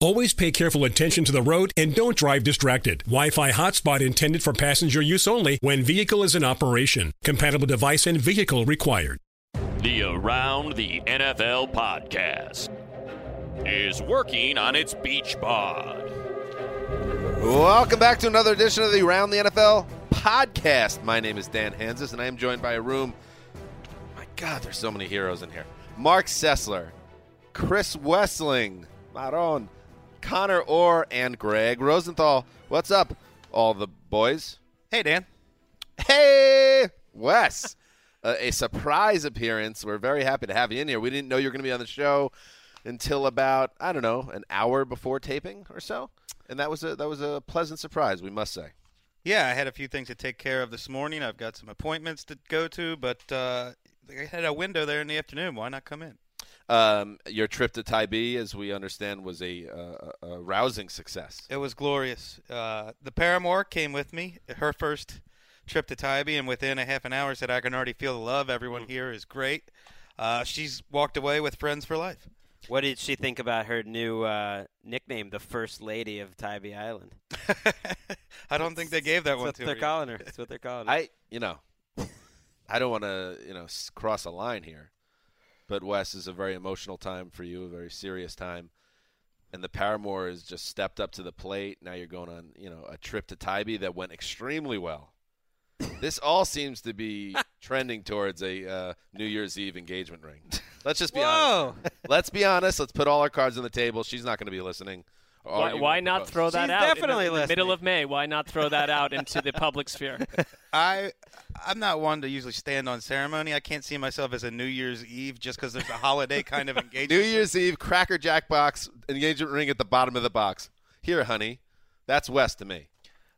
Always pay careful attention to the road and don't drive distracted. Wi-Fi hotspot intended for passenger use only when vehicle is in operation. Compatible device and vehicle required. The Around the NFL podcast is working on its beach bod. Welcome back to another edition of the Around the NFL podcast. My name is Dan Hanzus, and I am joined by a room. My God, there's so many heroes in here. Marc Sessler, Chris Wesseling, Maron, Connor Orr, and Gregg Rosenthal. What's up, all the boys? Hey, Dan. Hey, Wes. uh, a surprise appearance. We're very happy to have you in here. We didn't know you were going to be on the show until about I don't know an hour before taping or so, and that was a that was a pleasant surprise, we must say. Yeah, I had a few things to take care of this morning. I've got some appointments to go to, but uh, I had a window there in the afternoon. Why not come in? Um, your trip to Tybee, as we understand, was a, uh, a rousing success. It was glorious. Uh, the Paramour came with me. Her first trip to Tybee, and within a half an hour said, I can already feel the love. Everyone here is great. Uh, she's walked away with friends for life. What did she think about her new uh, nickname, the First Lady of Tybee Island? I don't think they gave that That's one what to they're her. calling her. That's what they're calling her. I, you know, I don't want to, you know, cross a line here, but Wes is a very emotional time for you, a very serious time, and the Paramour has just stepped up to the plate. Now you're going on, you know, a trip to Tybee that went extremely well. This all seems to be trending towards a uh, New Year's Eve engagement ring. Let's just be honest. Let's be honest. Let's put all our cards on the table. She's not going to be listening. Or Why, why not propose. throw that She's out in the- in the, middle of May? Why not throw that out into the public sphere? I, I'm not one to usually stand on ceremony. I can't see myself as a New Year's Eve just because there's a holiday kind of engagement. New Year's Eve, Cracker Jack box, engagement ring at the bottom of the box. Here, honey. That's West to me.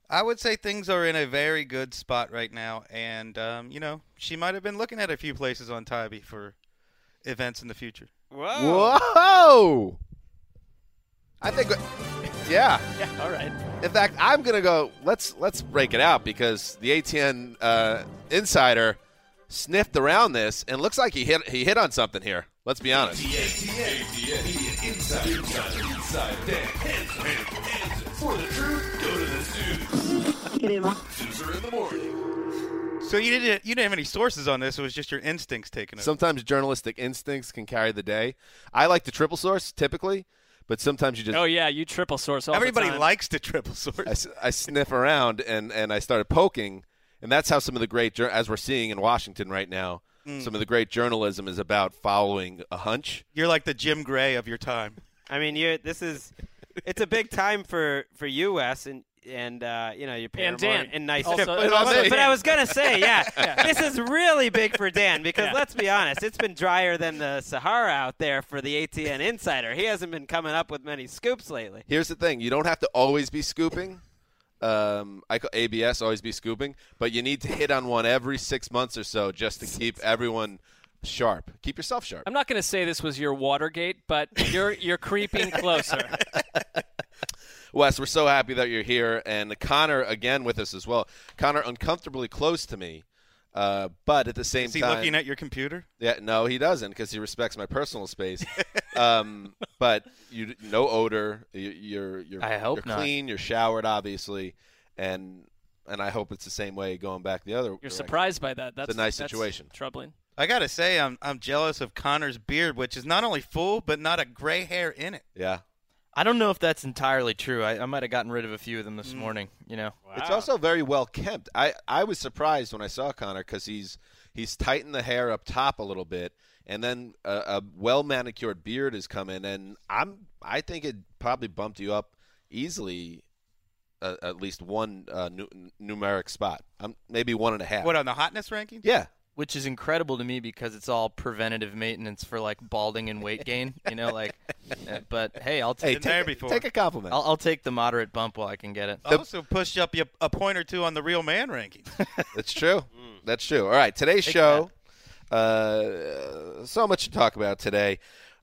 I would say things are in a very good spot right now, and um, you know she might have been looking at a few places on Tybee for events in the future. Whoa! Whoa! I think, yeah. yeah, all right. In fact, I'm gonna go. Let's let's break it out because the ATN uh, insider sniffed around this and looks like he hit he hit on something here. Let's be honest. So you didn't you didn't have any sources on this. It was just your instincts taking it. Sometimes journalistic instincts can carry the day. I like the triple source typically, but sometimes you just Oh yeah, you triple source all the Everybody time. likes to triple I, source. s- I sniff around and, and I started poking, and that's how some of the great, as we're seeing in Washington right now, Mm. some of the great journalism is about following a hunch. You're like the Jim Gray of your time. I mean, you this is it's a big time for for you, Wes, and and uh, you know your And Paramour Dan. and nice. Also- but, also but I was gonna say, yeah, this is really big for Dan because Yeah. let's be honest, it's been drier than the Sahara out there for the ATN insider. He hasn't been coming up with many scoops lately. Here's the thing: you don't have to always be scooping. Um, I call ABS always be scooping, but you need to hit on one every six months or so just to keep everyone sharp. Keep yourself sharp. I'm not going to say this was your Watergate, but you're you're creeping closer. Wes, we're so happy that you're here, and Connor again with us as well. Connor, uncomfortably close to me. Uh, but at the same Is he time, looking at your computer? yeah, no, he doesn't because he respects my personal space. um, but you, no odor. You, you're you're I hope you're not. clean. You're showered, obviously, and and I hope it's the same way going back the other. You're direction. surprised by that. That's a nice that's situation. Troubling. I gotta say, I'm I'm jealous of Connor's beard, which is not only full but not a gray hair in it. Yeah, I don't know if that's entirely true. I, I might have gotten rid of a few of them this morning. You know, it's also very well kept. I I was surprised when I saw Connor because he's he's tightened the hair up top a little bit, and then a, a well manicured beard has come in, and I'm I think it probably bumped you up easily. Uh, at least one uh, nu- numeric spot, um, maybe one and a half. What on the hotness ranking? Yeah, which is incredible to me because it's all preventative maintenance for like balding and weight gain. You know, like. uh, but hey, I'll Hey, take there a, before. take a compliment. I'll, I'll take the moderate bump while I can get it. Also pushed up you a point or two on the real man ranking. That's true. That's true. All right, today's Take show. Uh, so much to talk about today.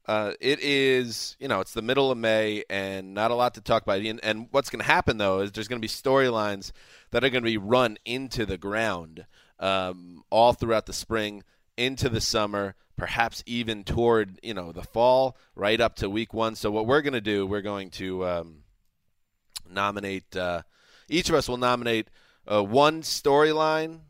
Uh, it is, you know, it's the middle of May, and not a lot to talk about. And, and what's going to happen though is there's going to be storylines that are going to be run into the ground um, all throughout the spring, into the summer, perhaps even toward you know the fall, right up to week one. So what we're going to do, we're going to um, nominate. Uh, each of us will nominate uh, one storyline,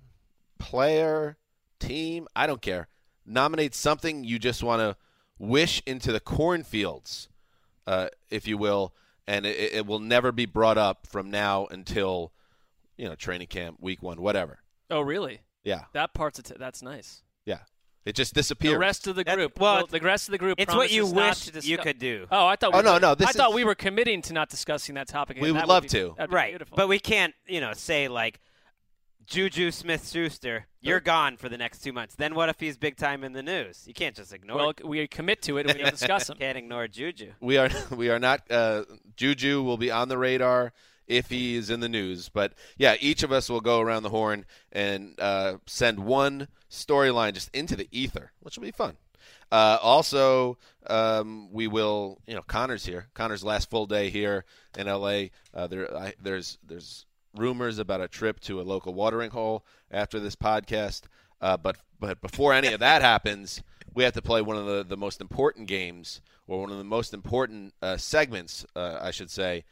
player, team. I don't care. Nominate something you just want to wish into the cornfields, uh, if you will, and it, it will never be brought up from now until you know training camp, week one, whatever. Oh, really? Yeah, That part's a t- that's nice. yeah. It just disappears. The rest of the That- group. well, well, the rest of the group. It's what you wish to discuss- you could do. Oh, I thought. Oh, we no, were, no, this I thought we were committing to not discussing that topic. We would that love be- to. be right. Beautiful. But we can't, you know, say like Juju Smith Schuster, you're gone for the next two months. Then what if he's big time in the news? You can't just ignore well, it. we commit to it and we don't discuss them. Can't ignore Juju. we are we are not uh, Juju will be on the radar if he is in the news. But yeah, each of us will go around the horn and uh, send one storyline just into the ether, which will be fun. Uh, also, um, we will. You know, Connor's here. Connor's last full day here in L.A. Uh, there, I, there's there's rumors about a trip to a local watering hole after this podcast. Uh, but but before any of that happens, we have to play one of the, the most important games or one of the most important uh, segments, uh, I should say,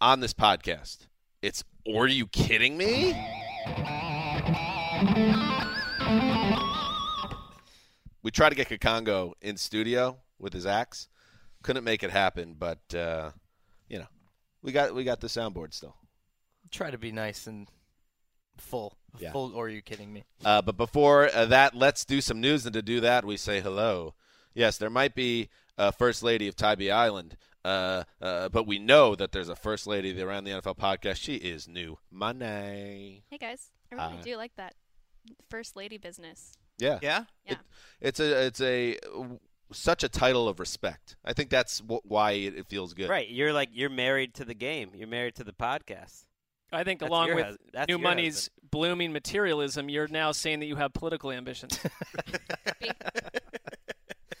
on this podcast. It's Or Are You Kidding Me? We tried to get Kakongo in studio with his axe. Couldn't make it happen, but uh, you know, we got we got the soundboard still. Try to be nice and full. Yeah. Full, or are you kidding me? Uh, but before uh, that, let's do some news, and to do that, we say hello. Yes, there might be a first lady of Tybee Island, uh, uh, but we know that there's a first lady around the NFL podcast. She is new money. Hey guys, I really Hi. do like that first lady business. Yeah, Yeah. Yeah. it's a it's a such a title of respect. I think that's wh- why it, it feels good. Right. You're like you're married to the game. You're married to the podcast. I think That's along with hus- New your Money's blooming materialism, you're now saying that you have political ambitions.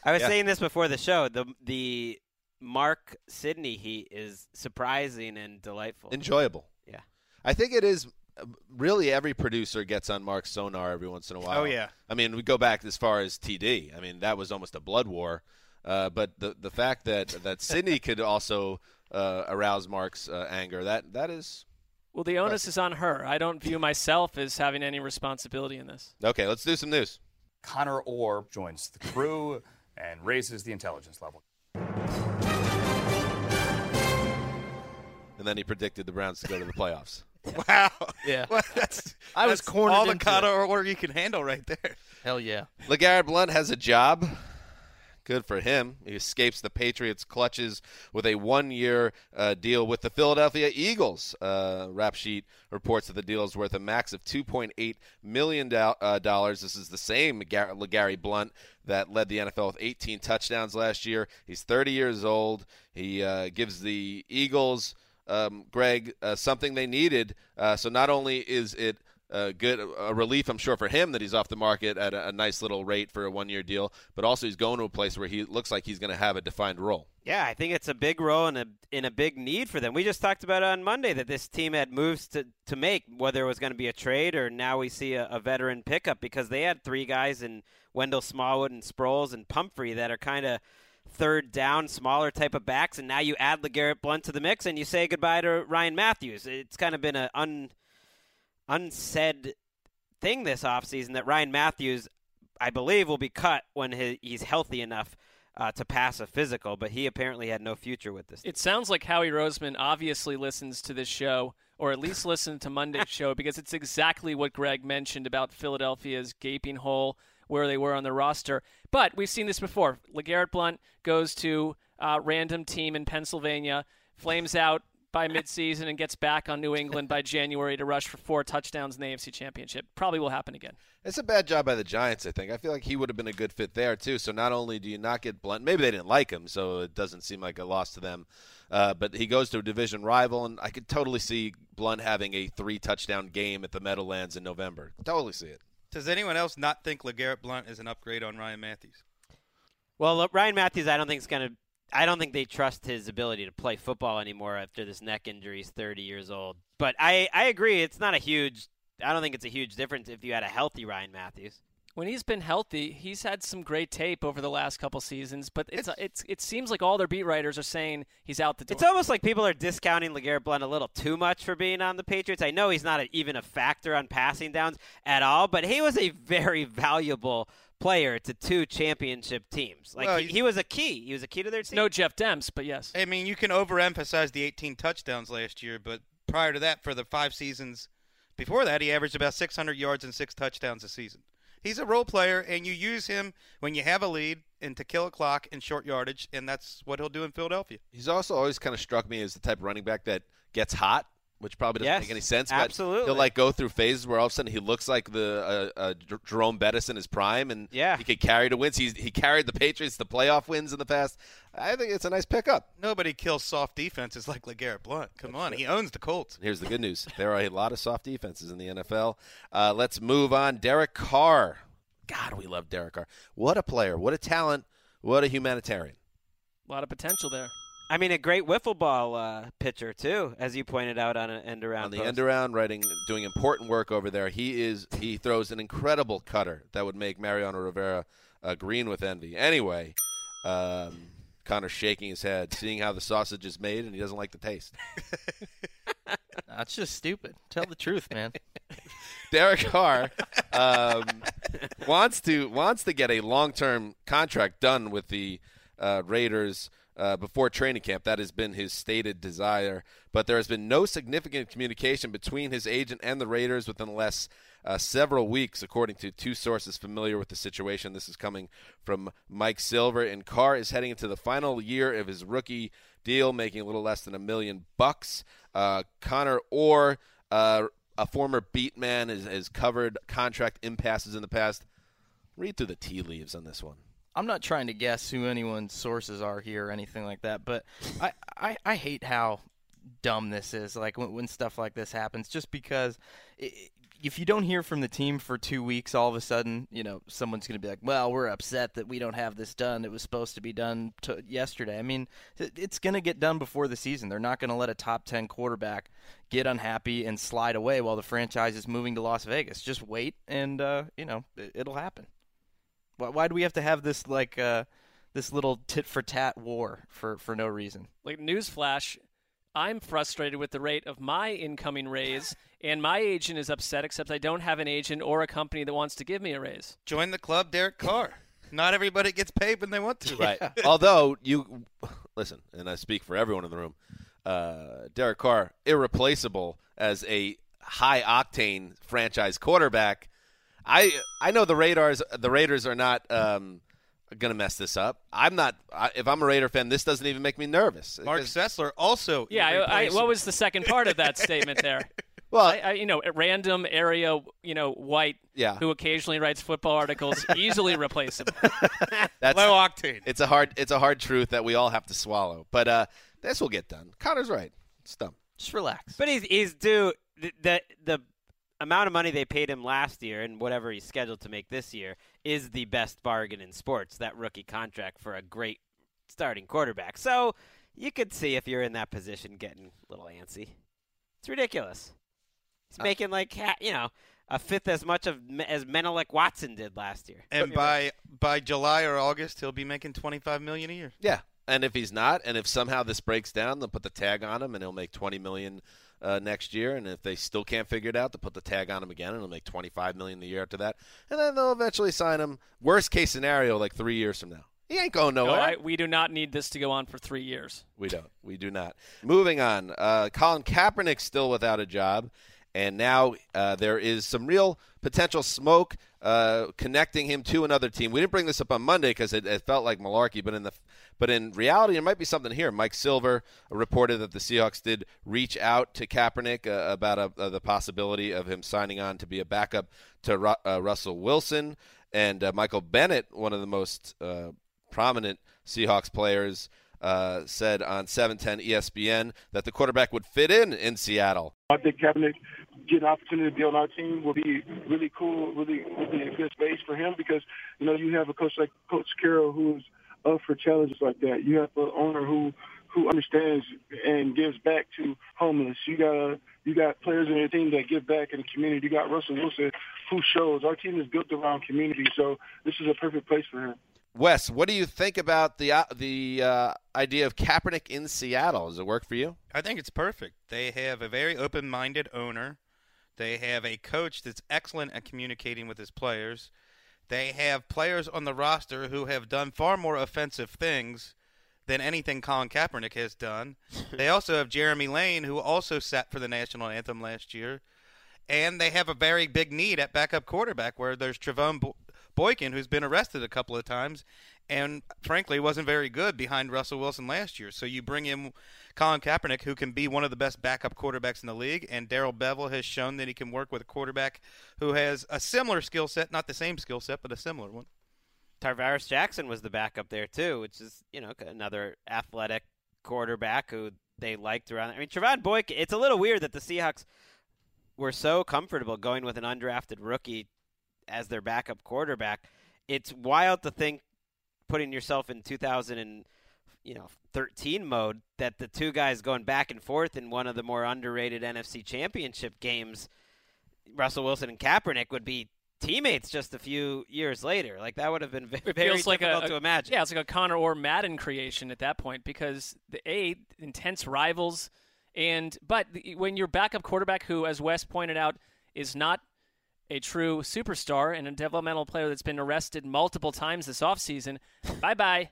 I was Yeah. saying this before the show. The the Mark Sydney heat is surprising and delightful. Enjoyable. Yeah. I think it is. uh, Really, every producer gets on Mark's sonar every once in a while. Oh yeah. I mean, we go back as far as TD. I mean, that was almost a blood war. Uh, but the the fact that that Sydney could also uh, arouse Mark's uh, anger that that is well, the onus is on her. I don't view myself as having any responsibility in this. okay. Let's do some news. Connor Orr joins the crew and raises the intelligence level. And then he predicted the Browns to go to the playoffs. Wow. Yeah. Well, that's I was that's cornered all the into Connor it. order you can handle right there. Hell yeah. LeGarrette Blunt has a job. Good for him. He escapes the Patriots' clutches with a one-year uh, deal with the Philadelphia Eagles. Uh, Rap Sheet reports that the deal is worth a max of $2.8 million. uh, dollars. This is the same Gary Blunt that led the NFL with 18 touchdowns last year. He's 30 years old. He uh, gives the Eagles, um, Greg, uh, something they needed. Uh, so not only is it a good a relief, I'm sure, for him that he's off the market at a, a nice little rate for a one year deal. But also, he's going to a place where he looks like he's going to have a defined role. Yeah, I think it's a big role and a in a big need for them. We just talked about on Monday that this team had moves to, to make, whether it was going to be a trade or now we see a, a veteran pickup because they had three guys in Wendell Smallwood and Sproles and Pumphrey that are kind of third down, smaller type of backs, and now you add LeGarrette Blunt to the mix and you say goodbye to Ryan Mathews. It's kind of been an un, unsaid thing this offseason that Ryan Mathews, I believe, will be cut when he, he's healthy enough uh, to pass a physical, but he apparently had no future with this. It sounds like Howie Roseman obviously listens to this show, or at least listened to Monday's show, because it's exactly what Greg mentioned about Philadelphia's gaping hole where they were on the roster. But we've seen this before. LeGarrette Blunt goes to a random team in Pennsylvania, flames out by midseason, and gets back on New England by January to rush for four touchdowns in the AFC Championship. Probably will happen again. It's a bad job by the Giants, I think. I feel like he would have been a good fit there, too. So not only do you not get Blunt, maybe they didn't like him, so it doesn't seem like a loss to them. Uh, but he goes to a division rival, and I could totally see Blunt having a three touchdown game at the Meadowlands in November. Totally see it. Does anyone else not think LeGarrette Blunt is an upgrade on Ryan Mathews? Well, look, Ryan Mathews, I don't think is going to. I don't think they trust his ability to play football anymore after this neck injury. He's 30 years old. But I, I agree. It's not a huge. I don't think it's a huge difference if you had a healthy Ryan Mathews. When he's been healthy, he's had some great tape over the last couple seasons. But it's, it's, it seems like all their beat writers are saying he's out the door. It's almost like people are discounting LeGarrette Blunt a little too much for being on the Patriots. I know he's not a, even a factor on passing downs at all, but he was a very valuable player to two championship teams. Like Well, he, he was a key. He was a key to their team. no Jeff Demps, but yes. I mean, you can overemphasize the 18 touchdowns last year, but prior to that, for the five seasons before that, he averaged about 600 yards and six touchdowns a season. He's a role player, and you use him when you have a lead and to kill a clock in short yardage, and that's what he'll do in Philadelphia. He's also always kind of struck me as the type of running back that gets hot, which probably doesn't Yes, make any sense. But absolutely. he'll like go through phases where all of a sudden he looks like the uh, uh, Jerome Bettis in his prime, and Yeah. he could carry to wins. He's he carried the Patriots to playoff wins in the past. I think it's a nice pickup. Nobody kills soft defenses like LeGarrette Blunt. Come on, he owns the Colts. Here's the good news: there are a lot of soft defenses in the NFL. Uh, let's move on. Derek Carr. God, we love Derek Carr. What a player! What a talent! What a humanitarian! A lot of potential there. I mean, a great wiffle ball uh, pitcher too, as you pointed out on an end around. on the post. end around, writing, doing important work over there. He is he throws an incredible cutter that would make Mariano Rivera uh, green with envy. Anyway, um, Connor's shaking his head, seeing how the sausage is made, and he doesn't like the taste. That's just stupid. Tell the truth, man. Derek Carr um, wants to wants to get a long term contract done with the uh, Raiders uh, before training camp. That has been his stated desire, but there has been no significant communication between his agent and the Raiders within the last uh, several weeks, according to two sources familiar with the situation. This is coming from Mike Silver, and Carr is heading into the final year of his rookie deal, making a little less than a million bucks. Uh, Connor Orr. Uh, a former beat man has, has covered contract impasses in the past. Read through the tea leaves on this one. I'm not trying to guess who anyone's sources are here or anything like that, but I, I, I hate how dumb this is. Like when, when stuff like this happens, just because i if you don't hear from the team for two weeks, all of a sudden, you know, someone's going to be like, "Well, we're upset that we don't have this done. It was supposed to be done to yesterday." I mean, it's going to get done before the season. They're not going to let a top ten quarterback get unhappy and slide away while the franchise is moving to Las Vegas. Just wait, and uh, you know, it, it'll happen. Why, why do we have to have this like uh, this little tit for tat war for for no reason? Like newsflash, I'm frustrated with the rate of my incoming raise, and my agent is upset. Except I don't have an agent or a company that wants to give me a raise. Join the club, Derek Carr. Not everybody gets paid when they want to. Right. Although you listen, and I speak for everyone in the room, uh, Derek Carr irreplaceable as a high octane franchise quarterback. I I know the Raiders the Raiders are not um, going to mess this up. I'm not. I, if I'm a Raider fan, this doesn't even make me nervous. Marc Sessler also. Yeah, I, I, what was the second part of that statement there? Well, I, I, you know, a random area, you know, white, Yeah. who occasionally writes football articles, easily replaceable. that's low octane? it's a hard it's a hard truth that we all have to swallow. But uh, this will get done. Connor's right. It's dumb. Just relax. But he's he's due the the, the amount of money they paid him last year and whatever he's scheduled to make this year is the best bargain in sports. That rookie contract for a great starting quarterback. So you could see if you're in that position getting a little antsy. It's ridiculous. He's Uh, making like you know a fifth as much of as Menelik Watson did last year. And by by July or August, he'll be making 25 million a year. Yeah, and if he's not, and if somehow this breaks down, they'll put the tag on him, and he'll make twenty million uh, next year. And if they still can't figure it out, they'll put the tag on him again, and he'll make twenty five million the year after that. And then they'll eventually sign him. Worst case scenario, like three years from now. He ain't going No, nowhere. I, we do not need this to go on for three years. We don't. We do not. Moving on. Uh, Colin Kaepernick's still without a job, and now uh, there is some real potential smoke uh, connecting him to another team. We didn't bring this up on Monday because it, it felt like malarkey, but in the but in reality, there might be something here. Mike Silver reported that the Seahawks did reach out to Kaepernick uh, about a, uh, the possibility of him signing on to be a backup to Ru- uh, Russell Wilson and uh, Michael Bennett, one of the most uh, prominent Seahawks players, uh, said on 710 ESPN that the quarterback would fit in in Seattle. I think Kaepernick get an opportunity to be on our team will be really cool, really, really a good space for him because, you know, you have a coach like Coach Carroll who's up for challenges like that. You have an owner who who understands and gives back to homeless. You got a, you got players in your team that give back in the community. You got Russell Wilson who shows our team is built around community, so this is a perfect place for him. Wes, what do you think about the uh, the uh, idea of Kaepernick in Seattle? Does it work for you? I think it's perfect. They have a very open-minded owner. They have a coach that's excellent at communicating with his players. They have players on the roster who have done far more offensive things than anything Colin Kaepernick has done. they also have Jeremy Lane, who also sat for the national anthem last year. And they have a very big need at backup quarterback where there's Trevone Bo- Boykin, who's been arrested a couple of times and frankly wasn't very good behind Russell Wilson last year. So you bring in Colin Kaepernick, who can be one of the best backup quarterbacks in the league, and Darrell Bevell has shown that he can work with a quarterback who has a similar skill set, not the same skill set, but a similar one. Tarvaris Jackson was the backup there too, which is you know another athletic quarterback who they liked around. I mean, Trevone Boykin. It's a little weird that the Seahawks were so comfortable going with an undrafted rookie as their backup quarterback. It's wild to think putting yourself in 2000 and you know 13 mode that the two guys going back and forth in one of the more underrated NFC Championship games, Russell Wilson and Kaepernick would be teammates just a few years later. Like that would have been very, very feels like difficult a, to imagine. Yeah, it's like a Connor Orr Madden creation at that point because the a intense rivals, and but the, when your backup quarterback, who as Wes pointed out, is not a true superstar and a developmental player that's been arrested multiple times this offseason, bye bye.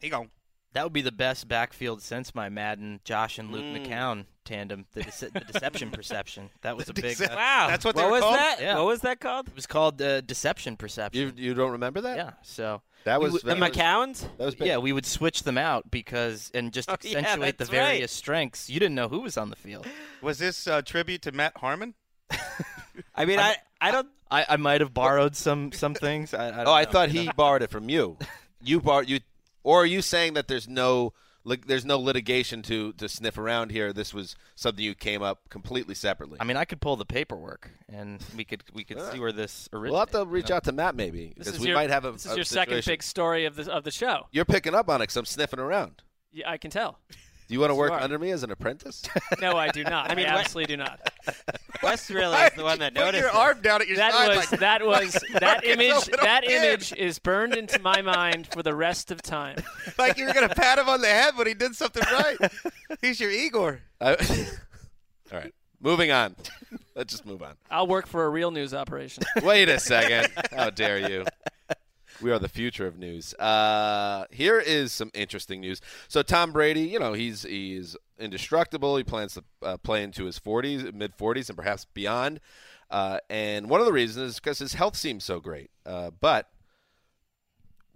He gone. That would be the best backfield since my Madden Josh and Luke Mm. McCown tandem, the, dece- the deception perception. That was a big. Dece- uh, Wow, That's what what they were was called? that? Yeah. What was that called? It was called uh, deception perception. You you don't remember that? yeah. So That was would- The that was, McCowns? that was big. yeah, we would switch them out because and just Oh, yeah, accentuate the that's right. various strengths. You didn't know who was on the field. Was this a tribute to Matt Harmon? I mean, I, I don't. I, I might have borrowed some some things. I, I don't Oh, I know. thought he borrowed it from you. You borrowed you, or are you saying that there's no like there's no litigation to to sniff around here? This was something you came up completely separately. I mean, I could pull the paperwork and we could we could see ah. where this originated. we'll have to you reach know? out to Matt maybe because we your, might have a. This is a your second big story of the of the show. You're picking up on it because I'm sniffing around. Yeah, I can tell. Do you want to work Smart. under me as an apprentice? No, I do not. I I mean, mean, what- absolutely do not. Wes really is the one that Put noticed. your it. arm down at your That side. was like, that was that image. That again. image is burned into my mind for the rest of time. like you were gonna pat him on the head when he did something right. He's your Igor. I- All right, moving on. Let's just move on. I'll work for a real news operation. Wait a second. How dare you? We are the future of news. Uh, here is some interesting news. So Tom Brady, you know, he's he's indestructible. He plans to uh, play into his 40s, mid 40s, and perhaps beyond. Uh, and one of the reasons is because his health seems so great. Uh, but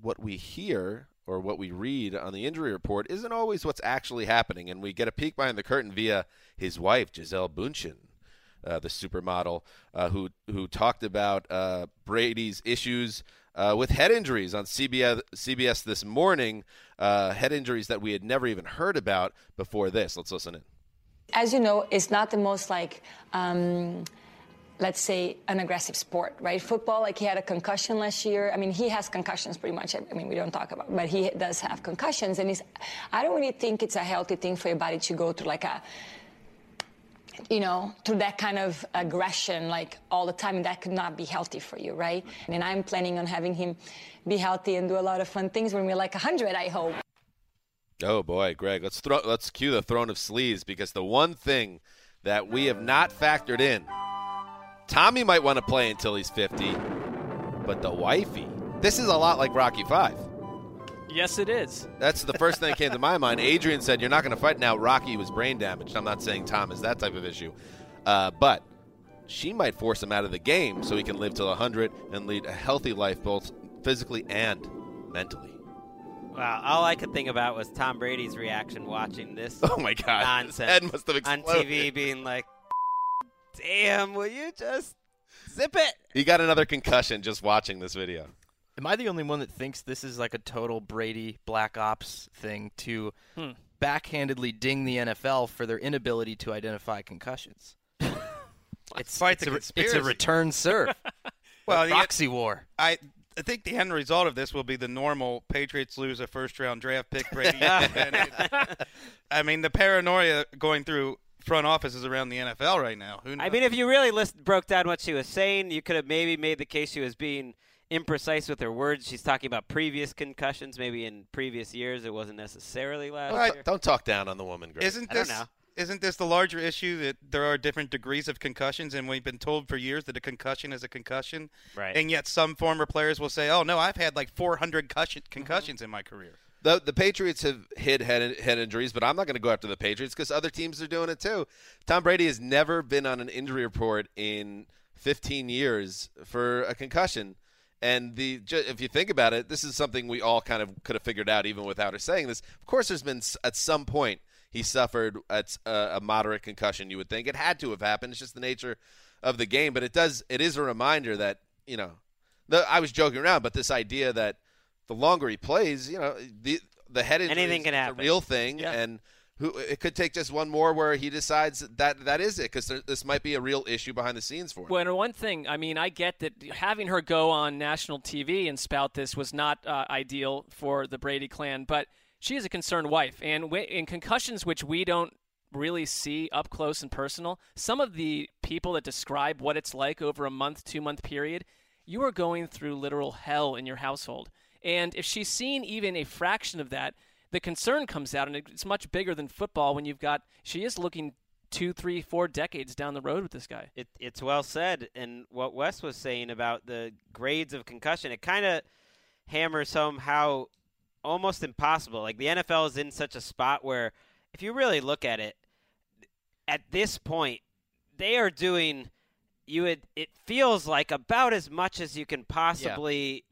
what we hear or what we read on the injury report isn't always what's actually happening. And we get a peek behind the curtain via his wife, Gisele Bündchen, uh, the supermodel, uh, who who talked about uh, Brady's issues uh, with head injuries on CBS, CBS this morning. Uh, head injuries that we had never even heard about before this. Let's listen in. As you know, it's not the most like um, let's say, an aggressive sport, right? Football, like he had a concussion last year. I mean, he has concussions pretty much. I mean, we don't talk about, but he does have concussions, and he's. I don't really think it's a healthy thing for your body to go through like a you know, through that kind of aggression, like all the time, that could not be healthy for you, right? And I'm planning on having him be healthy and do a lot of fun things when we're like 100, I hope. Oh boy, Greg, let's throw let's cue the throne of sleeves because the one thing that we have not factored in, Tommy might want to play until he's 50, but the wifey, this is a lot like Rocky Five. Yes, it is. That's the first thing that came to my mind. Adrian said, You're not going to fight. Now, Rocky was brain damaged. I'm not saying Tom is that type of issue. Uh, but she might force him out of the game so he can live till 100 and lead a healthy life, both physically and mentally. Wow, all I could think about was Tom Brady's reaction watching this. Oh my God, nonsense head must have on. TV, being like, "Damn, will you just zip it?" He got another concussion just watching this video. Am I the only one that thinks this is like a total Brady Black Ops thing to Hmm. backhandedly ding the NFL for their inability to identify concussions? it's, Fight it's, the a, it's a return serve. Well, A the- proxy war. I I think the end result of this will be the normal Patriots lose a first round draft pick. Brady. I mean, the paranoia going through front offices around the NFL right now. Who knows? I mean, if you really list, broke down what she was saying, you could have maybe made the case she was being imprecise with her words. She's talking about previous concussions, maybe in previous years. It wasn't necessarily last Don't, year. don't talk down on the woman, Greg. Isn't I don't this know. isn't this the larger issue that there are different degrees of concussions, and we've been told for years that a concussion is a concussion, Right. and yet some former players will say, "Oh no, I've had like 400 cushion, concussions in my career." The the Patriots have hid head head injuries, but I'm not going to go after the Patriots because other teams are doing it too. Tom Brady has never been on an injury report in 15 years for a concussion, and the if you think about it, this is something we all kind of could have figured out even without her saying this. Of course, there's been at some point he suffered at a, a moderate concussion. You would think it had to have happened. It's just the nature of the game, but it does. It is a reminder that you know. The, I was joking around, but this idea that the longer he plays, you know, the the head injury Anything is can a happen. real thing, and who it could take just one more where he decides that that is it because this might be a real issue behind the scenes for him. Well, and one thing, I mean, I get that having her go on national TV and spout this was not uh, ideal for the Brady clan, but she is a concerned wife. And wi- in concussions, which we don't really see up close and personal, some of the people that describe what it's like over a month, two month period, you are going through literal hell in your household. And if she's seen even a fraction of that, the concern comes out, and it's much bigger than football when you've got, she is looking two, three, four decades down the road with this guy. It, it's well said. And what Wes was saying about the grades of concussion, it kind of hammers home how almost impossible. Like the NFL is in such a spot where, if you really look at it, at this point, they are doing. You would. It feels like about as much as you can possibly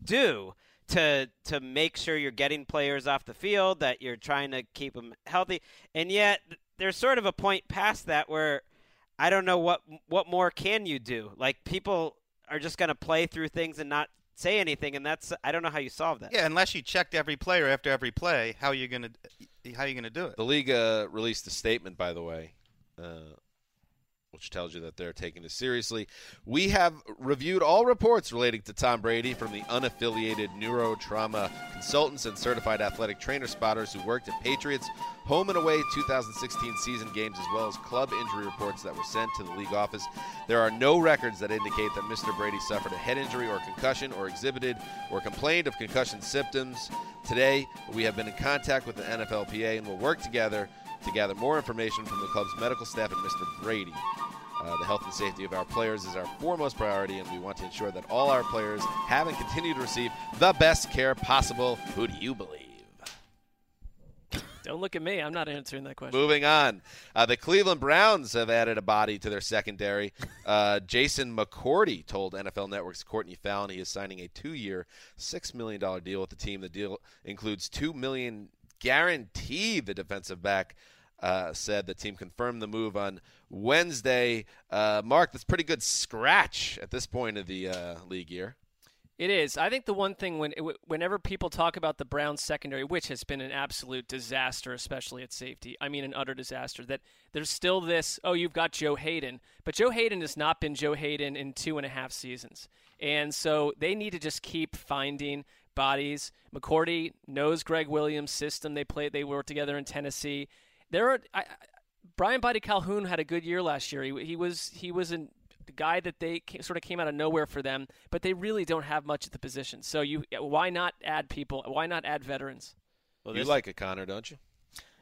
do to to make sure you're getting players off the field, that you're trying to keep them healthy, and yet there's sort of a point past that where I don't know what what more can you do. Like people are just going to play through things and not say anything, and that's I don't know how you solve that. Yeah, unless you checked every player after every play, how are you gonna how are you gonna do it? The league uh, released a statement, by the way, uh, which tells you that they're taking this seriously. We have reviewed all reports relating to Tom Brady from the unaffiliated neurotrauma consultants and certified athletic trainer spotters who worked at Patriots home and away 2016 season games, as well as club injury reports that were sent to the league office. There are no records that indicate that Mr. Brady suffered a head injury or concussion or exhibited or complained of concussion symptoms. Today, we have been in contact with the NFLPA and will work together to gather more information from the club's medical staff and Mr. Brady. Uh, the health and safety of our players is our foremost priority, and we want to ensure that all our players have and continue to receive the best care possible. Who do you believe? Don't look at me. I'm not answering that question. Moving on. Uh, the Cleveland Browns have added a body to their secondary. Uh, Jason McCourty told NFL Network's Courtney Fallon he is signing a two-year, $6 million deal with the team. The deal includes $2 million guaranteed, the defensive back uh, said. The team confirmed the move on Wednesday. Uh, Mark, that's pretty good scratch at this point of the uh, league year. It is. I think the one thing when whenever people talk about the Browns secondary, which has been an absolute disaster, especially at safety, I mean an utter disaster, that there's still this, oh, you've got Joe Haden, But Joe Haden has not been Joe Haden in two and a half seasons. And so they need to just keep finding bodies. McCourty knows Gregg Williams' system. They played they worked together in Tennessee. There are I, Briean Boddy-Calhoun had a good year last year. He, he was he was an the guy that they came, sort of came out of nowhere for them, but they really don't have much at the position. So you, why not add people? Why not add veterans? Well, you like it, Connor, don't you?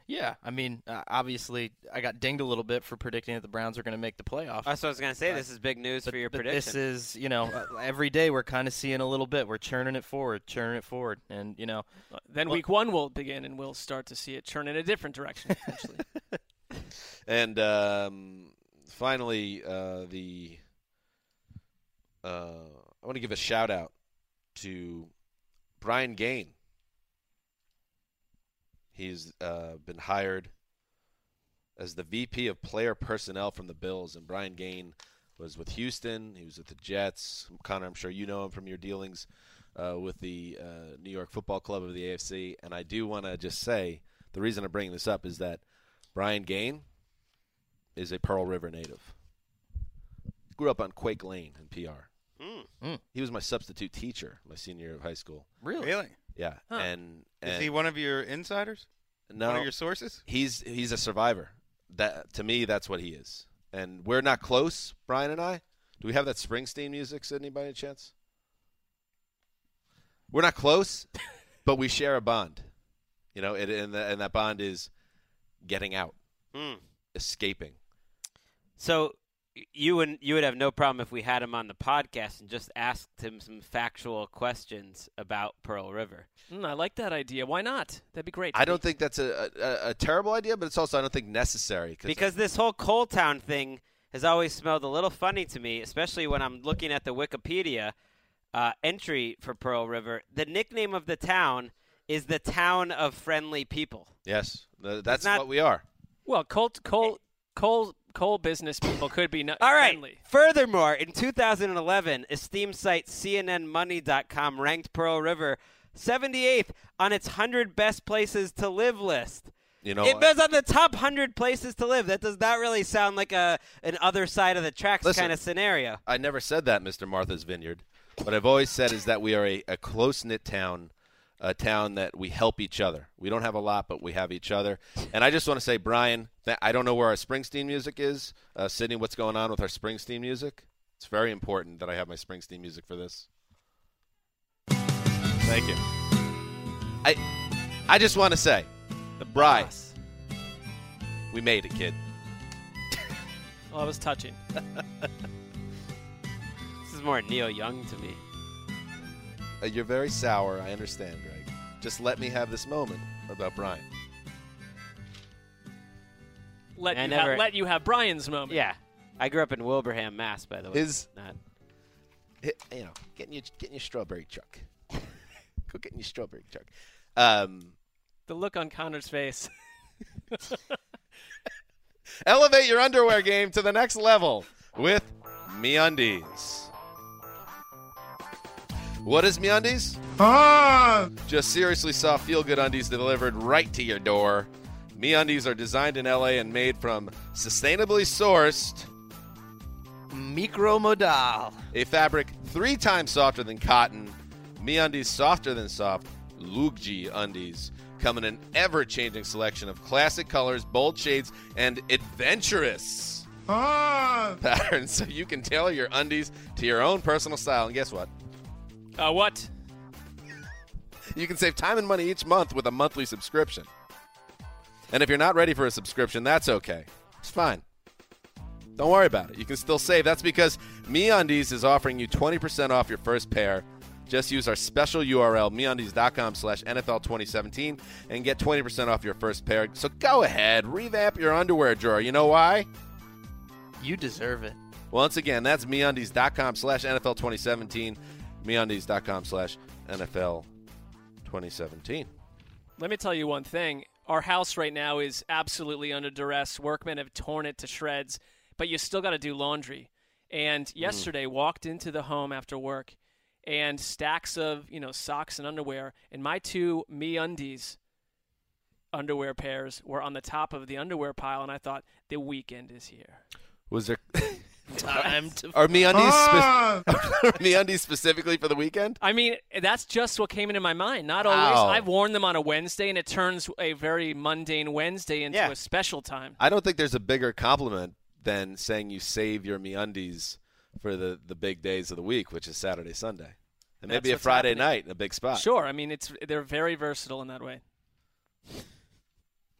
Yeah, I mean, uh, obviously, I got dinged a little bit for predicting that the Browns are going to make the playoffs. That's what I was going to say. This is big news but, for your but prediction. This is, you know, uh, every day we're kind of seeing a little bit. We're churning it forward, churning it forward, and you know, then well, week one will begin, and we'll start to see it churn in a different direction. Potentially. and um, finally, uh, the uh, I want to give a shout out to Brian Gaine. He's uh, been hired as the VP of Player Personnel from the Bills, and Brian Gaine was with Houston. He was with the Jets. Connor, I'm sure you know him from your dealings uh, with the uh, New York Football Club of the AFC. And I do want to just say the reason I'm bringing this up is that Brian Gaine is a Pearl River native. Grew up on Quake Lane in PR. Mm. He was my substitute teacher my senior year of high school. Really? Really? Yeah, Huh. and, and Is he one of your insiders? no, One of your sources? He's he's a survivor. That to me, that's what he is. And we're not close, Brian and I. Do we have that Springsteen music, Sydney, by any chance? We're not close, but we share a bond. You know, it, and, the, and that bond is getting out, Mm. escaping. So you would you would have no problem if we had him on the podcast and just asked him some factual questions about Pearl River. Mm, I like that idea. Why not? That'd be great. I don't think that's a, a, a terrible idea, but it's also I don't think necessary. Because this whole Coal Town thing has always smelled a little funny to me, especially when I'm looking at the Wikipedia uh, entry for Pearl River. The nickname of the town is the town of friendly people. yes, that's not- what we are. Well, coal, coal, coal, coal business people could be not All right. friendly. Furthermore, in 2011, esteemed site CNNMoney.com ranked Pearl River 78th on its 100 best places to live list. You know, it was on the top 100 places to live. That does not really sound like a an other side of the tracks Listen. kind of scenario. I never said that, Mr. Martha's Vineyard. What I've always said is that we are a, a close knit town, a town that we help each other. We don't have a lot, but we have each other. And I just want to say, Brian, I don't know where our Springsteen music is. Uh, Sydney, what's going on with our Springsteen music? It's very important that I have my Springsteen music for this. Thank you. I, I just want to say, The Bry, boss. we made it, kid. Well, that was touching. This is more Neil Young to me. Uh, you're very sour. I understand, Greg. Just let me have this moment about Brian. Let I you never- have, let you have Brian's moment. Yeah. I grew up in Wilbraham, Mass, by the way. His- Not- hit, you know, getting your getting your strawberry truck. Go get in your strawberry truck. Um, The look on Connor's face. elevate your underwear game to the next level with MeUndies. What is MeUndies? Ah! Just seriously soft feel-good undies delivered right to your door. MeUndies are designed in LA and made from sustainably sourced Micromodal. A fabric three times softer than cotton. MeUndies softer than soft. Lugji undies come in an ever-changing selection of classic colors, bold shades, and adventurous patterns, so you can tailor your undies to your own personal style. And guess what? Uh, what? You can save time and money each month with a monthly subscription. And if you're not ready for a subscription, that's okay. It's fine. Don't worry about it. You can still save. That's because MeUndies is offering you 20% off your first pair. Just use our special URL, MeUndies.com slash NFL 2017, and get 20% off your first pair. So go ahead, revamp your underwear drawer. You know why? You deserve it. Once again, that's MeUndies.com slash NFL 2017, MeUndies.com slash NFL 2017. Let me tell you one thing. Our house right now is absolutely under duress. Workmen have torn it to shreds, but you still got to do laundry. And mm. yesterday, walked into the home after work, and stacks of you know socks and underwear, and my two MeUndies underwear pairs were on the top of the underwear pile, and I thought the weekend is here. Was there Time to are MeUndies Ah! are MeUndies specifically for the weekend? I mean, that's just what came into my mind. Not always. Wow. I've worn them on a Wednesday, and it turns a very mundane Wednesday into Yeah. a special time. I don't think there's a bigger compliment than saying you save your MeUndies for the, the big days of the week, which is Saturday, Sunday. And maybe a Friday happening. night in a big spot. Sure. I mean, it's they're very versatile in that way.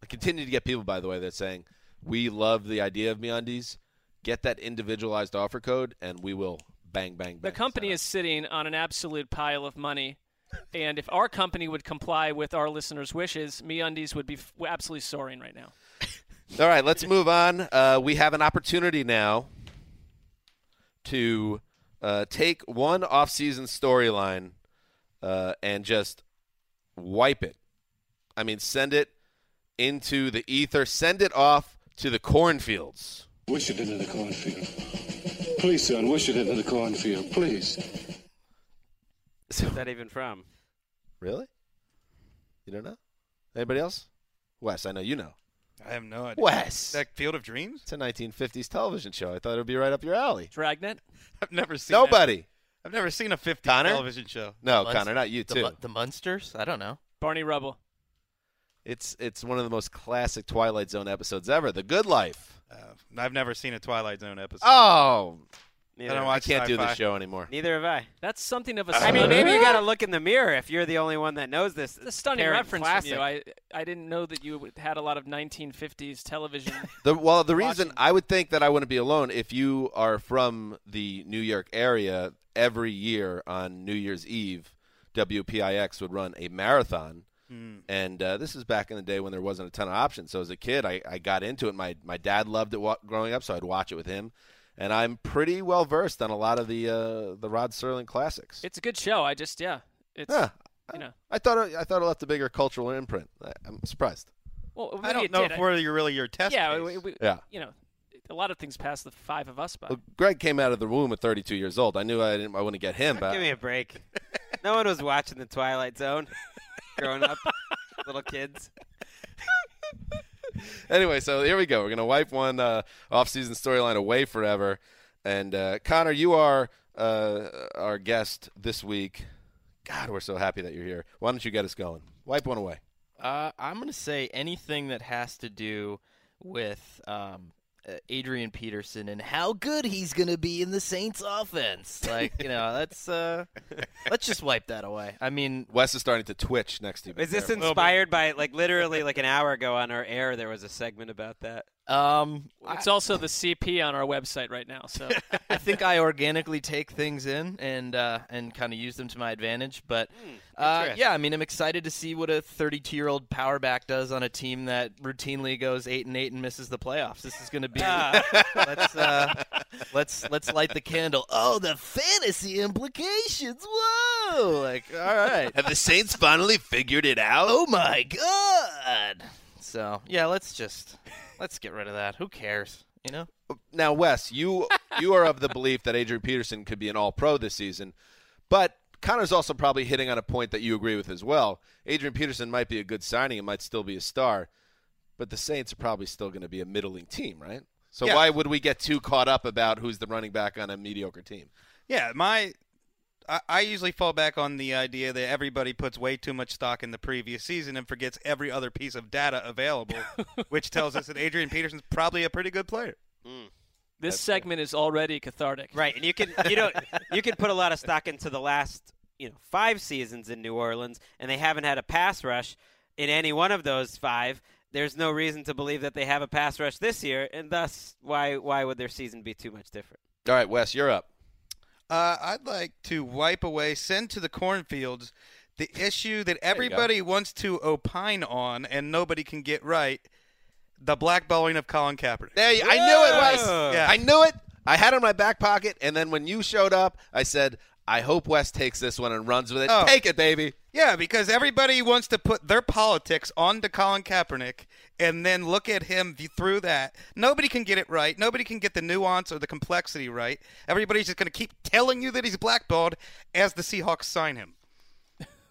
I continue to get people, by the way, that saying, We love the idea of MeUndies. Get that individualized offer code and we will bang bang bang. The company is sitting on an absolute pile of money, and if our company would comply with our listeners' wishes, MeUndies would be f- absolutely soaring right now. All right, let's move on. Uh, we have an opportunity now to uh, take one off-season storyline uh, and just wipe it. I mean, send it into the ether. Send it off to the cornfields. Wish it into the cornfield. Please, son, wish it into the cornfield. Please. Where's that even from? Really? You don't know? Anybody else? Wes, I know you know. I have no idea. Wes. That Field of Dreams? It's a 1950s television show. I thought it would be right up your alley. Dragnet? I've never seen Nobody. that. I've never seen a 50s Connor? television show. No, Munst- Connor, not you too. Mun- the Munsters? I don't know. Barney Rubble. It's it's one of the most classic Twilight Zone episodes ever. The Good Life. Uh, I've never seen a Twilight Zone episode. Oh, Neither I don't watch I can't do sci-fi. the show anymore. Neither have I. That's something of a. I mean, maybe you got to look in the mirror if you're the only one that knows this. It's a stunning reference classic. from you. I I didn't know that you had a lot of 1950s television. The, well, the reason I would think that I wouldn't be alone if you are from the New York area. Every year on New Year's Eve, WPIX would run a marathon, Hmm. and uh, this is back in the day when there wasn't a ton of options. So as a kid, I, I got into it. My my dad loved it wa- growing up, so I'd watch it with him, and I'm pretty well versed on a lot of the uh, the Rod Serling classics. it's a good show. I just yeah, it's Yeah. you know. I thought it, I thought it left a bigger cultural imprint. I, I'm surprised. Well, I don't it know did. if I- we're really your test yeah, case. we, we, Yeah. You know, a lot of things passed the five of us by. Well, Gregg came out of the womb at 32 years old. I knew I didn't. I wouldn't get him, but Give me a break. no one was watching the Twilight Zone growing up. Little kids. anyway, so here we go. We're gonna wipe one uh, off-season storyline away forever. And uh, Connor, you are uh, our guest this week. God, we're so happy that you're here. Why don't you get us going? Wipe one away. Uh, I'm going to say anything that has to do with um, Adrian Peterson and how good he's going to be in the Saints offense. Like, you know, let's uh, let's just wipe that away. I mean, Wes is starting to twitch next to you. Is this inspired by like literally like an hour ago on our air? There was a segment about that. Um, It's also the CP on our website right now. So I think I organically take things in and uh, and kind of use them to my advantage. But uh, yeah, I mean, I'm excited to see what a 32 year old power back does on a team that routinely goes eight and eight and misses the playoffs. This is going to be let's uh, let's let's light the candle. Oh, the fantasy implications! Whoa! Like, all right. Have the Saints finally figured it out? Oh my god! So yeah, let's just let's get rid of that. Who cares? You know. Now, Wes, you you are of the belief that Adrian Peterson could be an All-Pro this season, but Connor's also probably hitting on a point that you agree with as well. Adrian Peterson might be a good signing and might still be a star, but the Saints are probably still going to be a middling team, right? So Yeah. why would we get too caught up about who's the running back on a mediocre team? Yeah, my I, I usually fall back on the idea that everybody puts way too much stock in the previous season and forgets every other piece of data available, which tells us that Adrian Peterson's probably a pretty good player. Mm. this segment is already cathartic. Right, and you can you know you can put a lot of stock into the last you know five seasons in New Orleans, and they haven't had a pass rush in any one of those five. There's no reason to believe that they have a pass rush this year, and thus why why would their season be too much different? All right, Wes, you're up. Uh, I'd like to wipe away, send to the cornfields, the issue that everybody wants to opine on and nobody can get right: the blackballing of Colin Kaepernick. There, you- I knew it, Wes. Yeah. I knew it. I had it in my back pocket, and then when you showed up, I said, I hope Wes takes this one and runs with it. Oh. Take it, baby. Yeah, because everybody wants to put their politics onto Colin Kaepernick and then look at him through that. Nobody can get it right. Nobody can get the nuance or the complexity right. Everybody's just going to keep telling you that he's blackballed as the Seahawks sign him.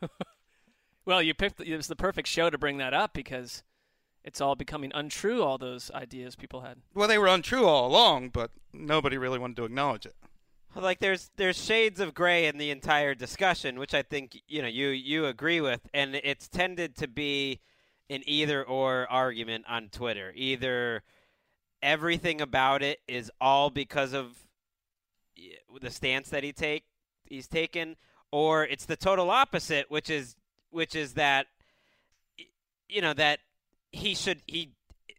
Well, you picked it was the perfect show to bring that up because it's all becoming untrue. All those ideas people had. Well, they were untrue all along, but nobody really wanted to acknowledge it. like there's there's shades of gray in the entire discussion, which I think you know you you agree with, and it's tended to be an either or argument on Twitter. Either everything about it is all because of the stance that he take he's taken, or it's the total opposite, which is which is that you know that he should he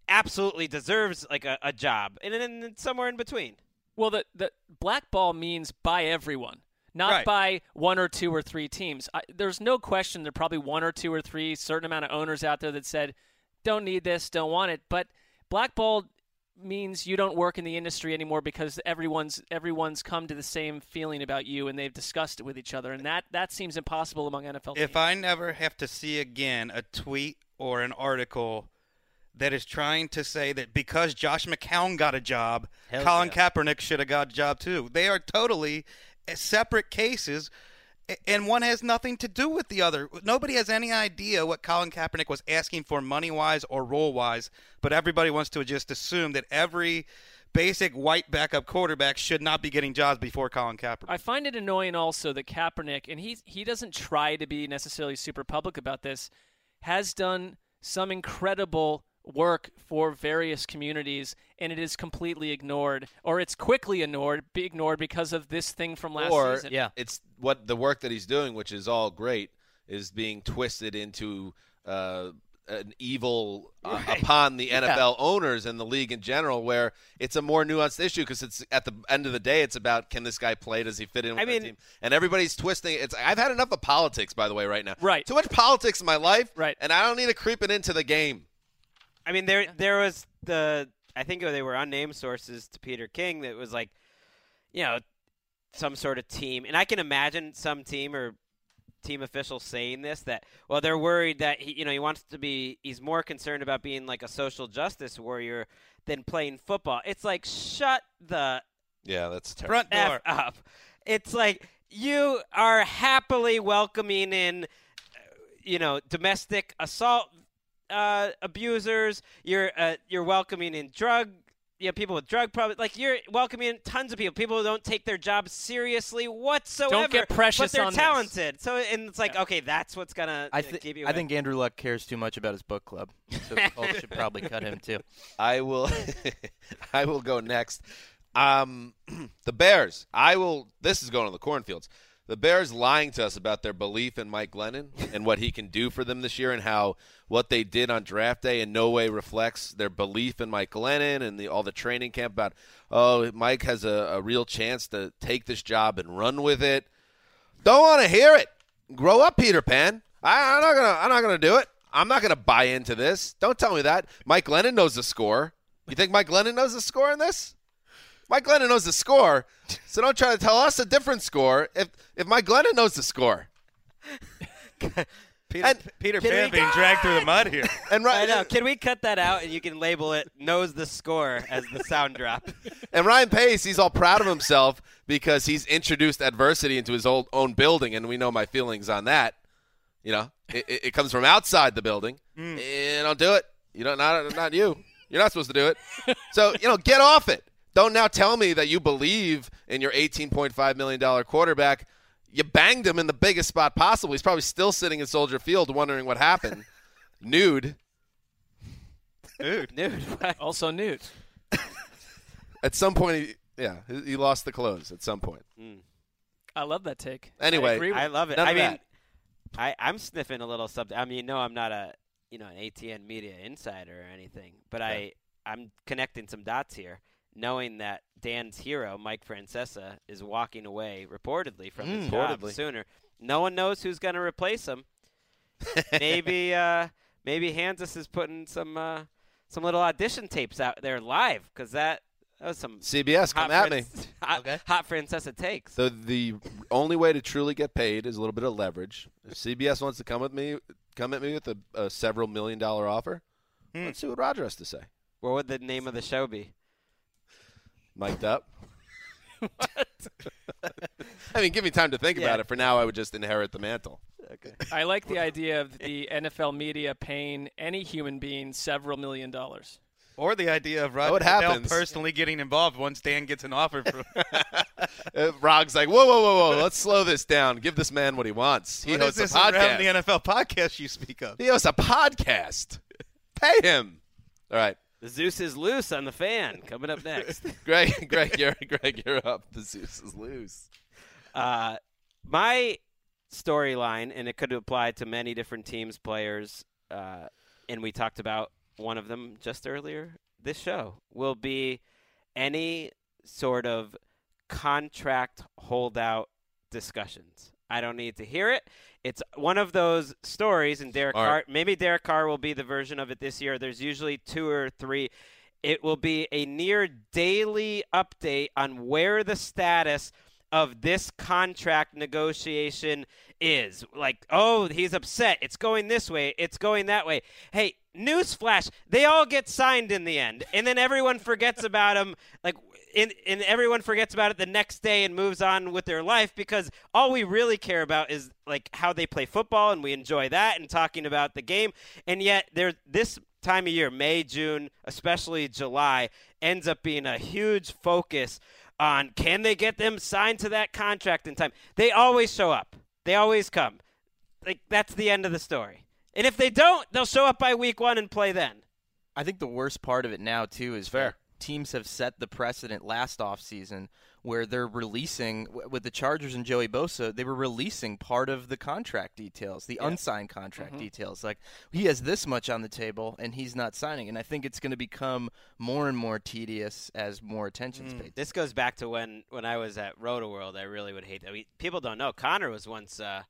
absolutely deserves like a, a job, and then somewhere in between. Well, the the blackball means by everyone, not Right. by one or two or three teams. I, there's no question there are probably one or two or three certain amount of owners out there that said, "Don't need this, don't want it." But blackball means you don't work in the industry anymore because everyone's everyone's come to the same feeling about you and they've discussed it with each other, and that that seems impossible among NFL teams. If I never have to see again a tweet or an article that is trying to say that because Josh McCown got a job, Hell Colin yeah. Kaepernick should have got a job too. They are totally separate cases, and one has nothing to do with the other. Nobody has any idea what Colin Kaepernick was asking for money wise or role wise, but everybody wants to just assume that every basic white backup quarterback should not be getting jobs before Colin Kaepernick. I find it annoying also that Kaepernick, and he he doesn't try to be necessarily super public about this, has done some incredible work for various communities, and it is completely ignored, or it's quickly ignored, be ignored because of this thing from last or season. it's what the work that he's doing, which is all great, is being twisted into uh, an evil uh, Right. upon the Yeah. NFL owners and the league in general, where it's a more nuanced issue because it's at the end of the day, it's about can this guy play? Does he fit in with I the mean- team? And everybody's twisting. It's I've had enough of politics, by the way, right now. Right. Too much politics in my life. Right. And I don't need to creep it into the game. I mean, there there was the I think they were unnamed sources to Peter King that was like, you know, some sort of team, and I can imagine some team or team officials saying this that well they're worried that he you know he wants to be he's more concerned about being like a social justice warrior than playing football. It's like shut the Yeah, that's terrible. Front F up. It's like you are happily welcoming in, uh, you know, domestic assault uh, abusers. You're uh, you're welcoming in drug, you know, people with drug problems. Like you're welcoming in tons of people. People who don't take their jobs seriously whatsoever. Don't get precious but they're on this. talented. So and it's like okay, that's what's gonna I, uh, thi- keep you. I away. think Andrew Luck cares too much about his book club. So the should probably cut him too. I will I will go next. Um, the Bears. I will this is going to the cornfields. The Bears lying to us about their belief in Mike Glennon and what he can do for them this year and how what they did on draft day in no way reflects their belief in Mike Glennon and the all the training camp about oh Mike has a, a real chance to take this job and run with it. Don't want to hear it. Grow up, Peter Pan. I, I'm not gonna. I'm not gonna do it. I'm not gonna buy into this. Don't tell me that. Mike Glennon knows the score. You think Mike Glennon knows the score in this? Mike Glennon knows the score, so don't try to tell us a different score. If if Mike Glennon knows the score, Peter, And- Peter Can Pan we- being dragged through the mud here. and Ryan, I Ryan, know. Can we cut that out and you can label it "knows the score" as the sound drop? and Ryan Pace, he's all proud of himself because he's introduced adversity into his old, own building, and we know my feelings on that. You know, it, it, it comes from outside the building. Eh, don't do it. You don't. Not not you. You're not supposed to do it. So you know, get off it. Don't now tell me that you believe in your 18.5 million dollar quarterback. You banged him in the biggest spot possible. He's probably still sitting in Soldier Field wondering what happened. Nude. Nude. Dude, Also, nude. At some point, he, yeah, he he lost the clothes. At some point. Hmm. I love that take. Anyway, I, agree with I love it. I mean, that. I I'm sniffing a little something. I mean, no, I'm not a you know an ATN media insider or anything, but I I'm connecting some dots here, knowing that Dan's hero Mike Francesa is walking away reportedly from his Mm. job Reportedly. sooner. No one knows who's going to replace him. maybe uh maybe Hanzus is putting some uh some little audition tapes out there live because that That was some CBS, come hot at me. Fran- Hot, hot Francesa takes. So the only way to truly get paid is a little bit of leverage. If CBS wants to come with me, come at me with a, a several million dollar offer. Let's see what Roger has to say. What would the name of the show be? Mic'd up. I mean, give me time to think about it. For now, I would just inherit the mantle. Okay. I like the idea of the NFL media paying any human being several million dollars. Or the idea of Roger it personally getting involved once Dan gets an offer from. Uh, Rog's like, whoa, whoa, whoa, whoa! Let's slow this down. Give this man what he wants. He What hosts is this a podcast. around the NFL podcast you speak of? He hosts a podcast. Pay him. All right, The Zeus is loose on the fan. Coming up next. Gregg. Gregg, you're Gregg. You're up. The Zeus is loose. Uh, my storyline, and it could apply to many different teams, players, uh, and we talked about one of them just earlier. This show will be any sort of contract holdout discussions. I don't need to hear it. It's one of those stories, and Derek All Carr, right. maybe Derek Carr will be the version of it this year. There's usually two or three. It will be a near daily update on where the status of this contract negotiation is. Like, oh, he's upset. It's going this way. It's going that way. Hey, newsflash: they all get signed in the end, and then everyone forgets about them. Like, and, and everyone forgets about it the next day and moves on with their life because all we really care about is like how they play football, and we enjoy that and talking about the game. And yet, there this time of year, May, June, especially July, ends up being a huge focus on can they get them signed to that contract in time. They always show up. They always come. Like that's the end of the story. And if they don't, they'll show up by week one and play then. I think the worst part of it now too is fair. Teams have set the precedent last offseason where they're releasing with the Chargers and Joey Bosa, they were releasing part of the contract details, the unsigned contract Mhm. details. Like he has this much on the table and he's not signing, and I think it's going to become more and more tedious as more attention's paid. This goes back to when when I was at Rotoworld. I really would hate that. We, people don't know Connor was once. Uh,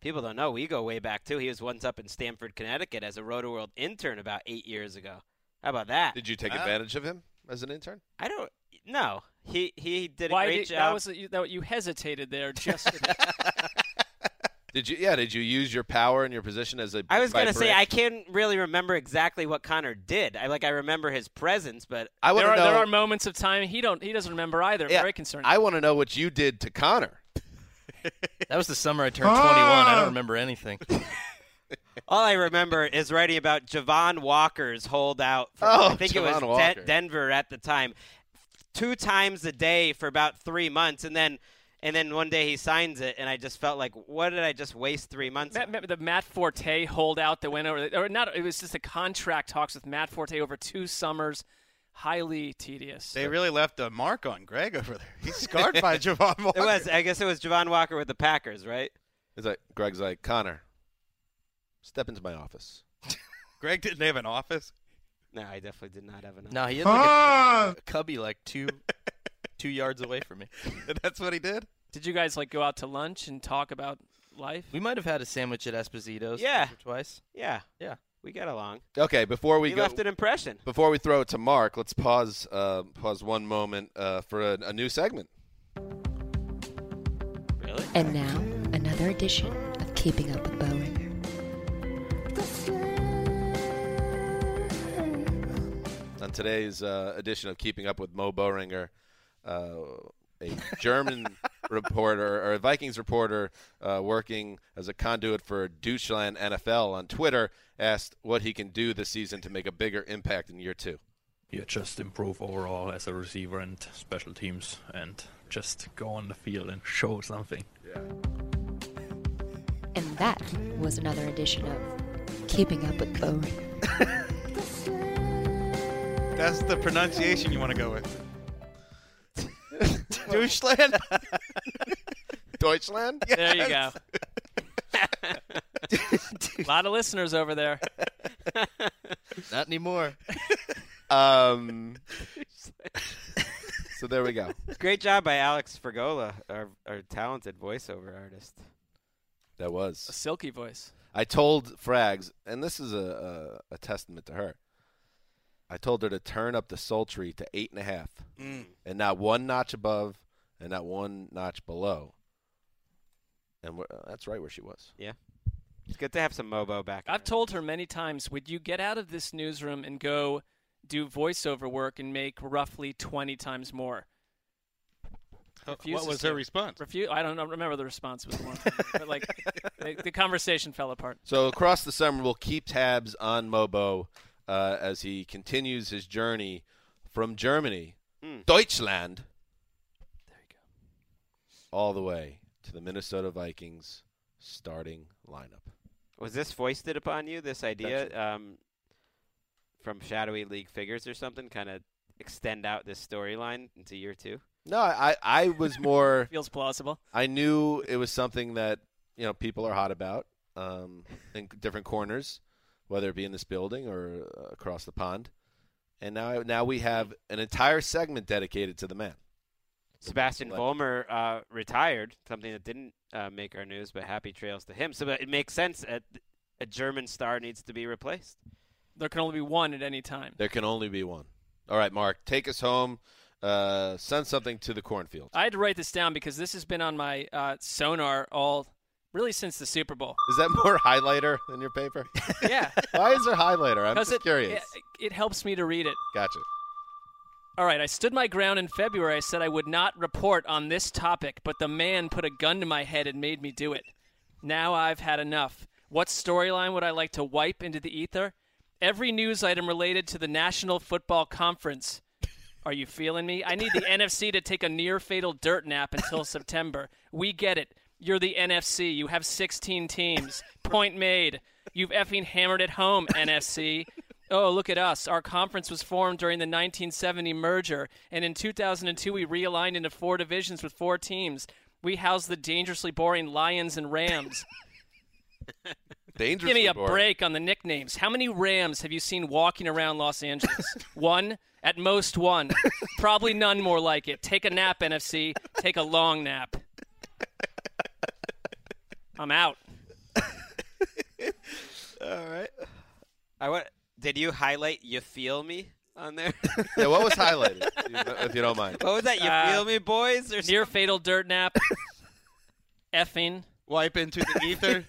people don't know we go way back too. He was once up in Stamford, Connecticut, as a Rotoworld intern about eight years ago. How about that? Did you take Uh, advantage of him as an intern? I don't. No, he he did a Why great did, job. that was you, that you hesitated there just. Did you? Yeah. Did you use your power and your position as a? I was gonna say? I can't really remember exactly what Connor did. I like I remember his presence, but I there wanna are there are moments of time he don't he doesn't remember either. Yeah, Very concerning. I want to know what you did to Connor. That was the summer I turned 21. I don't remember anything. All I remember is writing about Javon Walker's holdout. For, Oh, I think it was Javon Den- Walker. Denver at the time, two times a day for about three months, and then and then one day he signs it, and I just felt like, what did I just waste three months? Matt, Matt- the Matt Forte holdout that went over, or not? It was just a contract talks with Matt Forte over two summers. Highly tedious. They really left a mark on Gregg over there. He's scarred by Javon Walker. It was, I guess, it was Javon Walker with the Packers, right? It's like Gregg's like Connor. Step into my office. Gregg didn't have an office. No, I definitely did not have an office. No, he had like a, a cubby like two two yards away from me. That's what he did. Did you guys like go out to lunch and talk about life? We might have had a sandwich at Esposito's Yeah. once or twice. Yeah, Yeah. we got along. Okay, before we He go, left an impression. before we throw it to Marc, let's pause. Uh, pause one moment uh, for a, a new segment. Really? And now, another edition of Keeping Up with Bowringer. Today's uh, edition of Keeping Up with Mo Boehringer, uh, a German reporter or a Vikings reporter uh, working as a conduit for Deutschland NFL on Twitter asked what he can do this season to make a bigger impact in year two. yeah, just improve overall as a receiver and special teams and just go on the field and show something. Yeah. And that was another edition of Keeping Up with Bowringer. That's the pronunciation you want to go with. Deutschland? Deutschland? There you go. A lot of listeners over there. Not anymore. Um, so there we go. Great job by Alex Fergola, our, our talented voiceover artist. That was. A silky voice. I told Frags, and this is a, a, a testament to her. I told her to turn up the sultry to eight and a half, Mm. and not one notch above, and not one notch below. And we're, uh, that's right where she was. Yeah. It's good to have some Mobo back. I've told her many times, would you get out of this newsroom and go do voiceover work and make roughly 20 times more? What Refuses was to. her response? Refu- I don't know, remember the response was long, but like the, the conversation fell apart. So across the summer, we'll keep tabs on Mobo uh, as he continues his journey from Germany, Hmm. Deutschland, all the way to the Minnesota Vikings starting lineup. Was this foisted upon you? This idea um, from shadowy league figures or something? Kind of extend out this storyline into year two. No, I, I was more feels plausible. I knew it was something that you know people are hot about um, in different corners, whether it be in this building or uh, across the pond. And now now we have an entire segment dedicated to the man. Sebastian Let- Vollmer uh, retired, something that didn't uh, make our news, but happy trails to him. So it makes sense. A, a German star needs to be replaced. There can only be one at any time. There can only be one. All right, Marc, take us home. Uh, send something to the cornfield. I had to write this down because this has been on my uh, sonar all really since the Super Bowl. Is that more highlighter than your paper? Yeah. Why is there highlighter? I'm just it, curious. It, it helps me to read it. Gotcha. All right, I stood my ground in February. I said I would not report on this topic, but the man put a gun to my head and made me do it. Now I've had enough. What storyline would I like to wipe into the ether? Every news item related to the National Football Conference. Are you feeling me? I need the NFC to take a near fatal dirt nap until September. We get it. You're the NFC. You have 16 teams. Point made. You've effing hammered it home, NFC. Oh, look at us. Our conference was formed during the 1970 merger, and in 2002 we realigned into four divisions with four teams. We house the dangerously boring Lions and Rams. Dangerously Give me a boring. break on the nicknames. How many Rams have you seen walking around Los Angeles? one? At most one. Probably none more like it. Take a nap, NFC. Take a long nap. I'm out. All right. I want. Did you highlight "You Feel Me" on there? Yeah, what was highlighted, if you don't mind? What was that? You Uh, feel me, boys? Or Near fatal dirt nap. Effing. Wipe into the ether.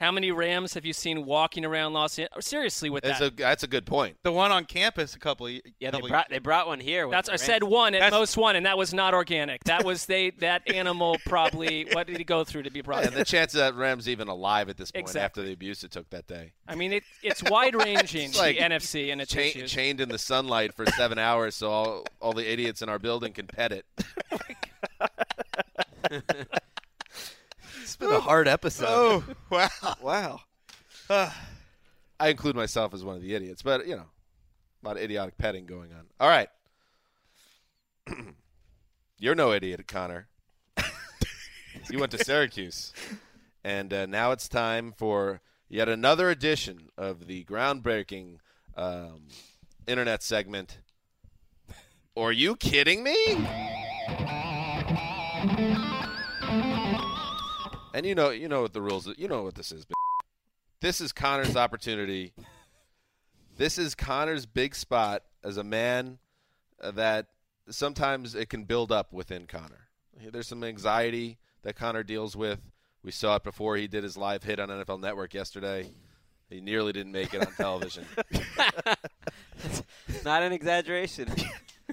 How many Rams have you seen walking around Los Angeles? Oh, seriously, with That's that. a that's a good point. The one on campus a couple. Of, Yeah, they brought they brought one here. with That's the I said one at That's- most one, and that was not organic. That was they that animal probably what did he go through to be brought? and the chances that Rams even alive at this point Exactly. after the abuse it took that day. I mean, it, it's wide ranging It's like the NFC and its Cha- issues. chained in the sunlight for seven hours so all, all the idiots in our building can pet it. Oh It's been a hard episode. Oh wow! Wow. I include myself as one of the idiots, but you know, a lot of idiotic petting going on. All right. You're no idiot, Connor. you went to Syracuse. And uh, now it's time for yet another edition of the groundbreaking um, internet segment. Are you kidding me? And you know, you know what the rules. You know what this is. This is Connor's opportunity. This is Connor's big spot as a man that sometimes it can build up within Connor. There's some anxiety that Connor deals with. We saw it before he did his live hit on NFL Network yesterday. He nearly didn't make it on television. Not an exaggeration.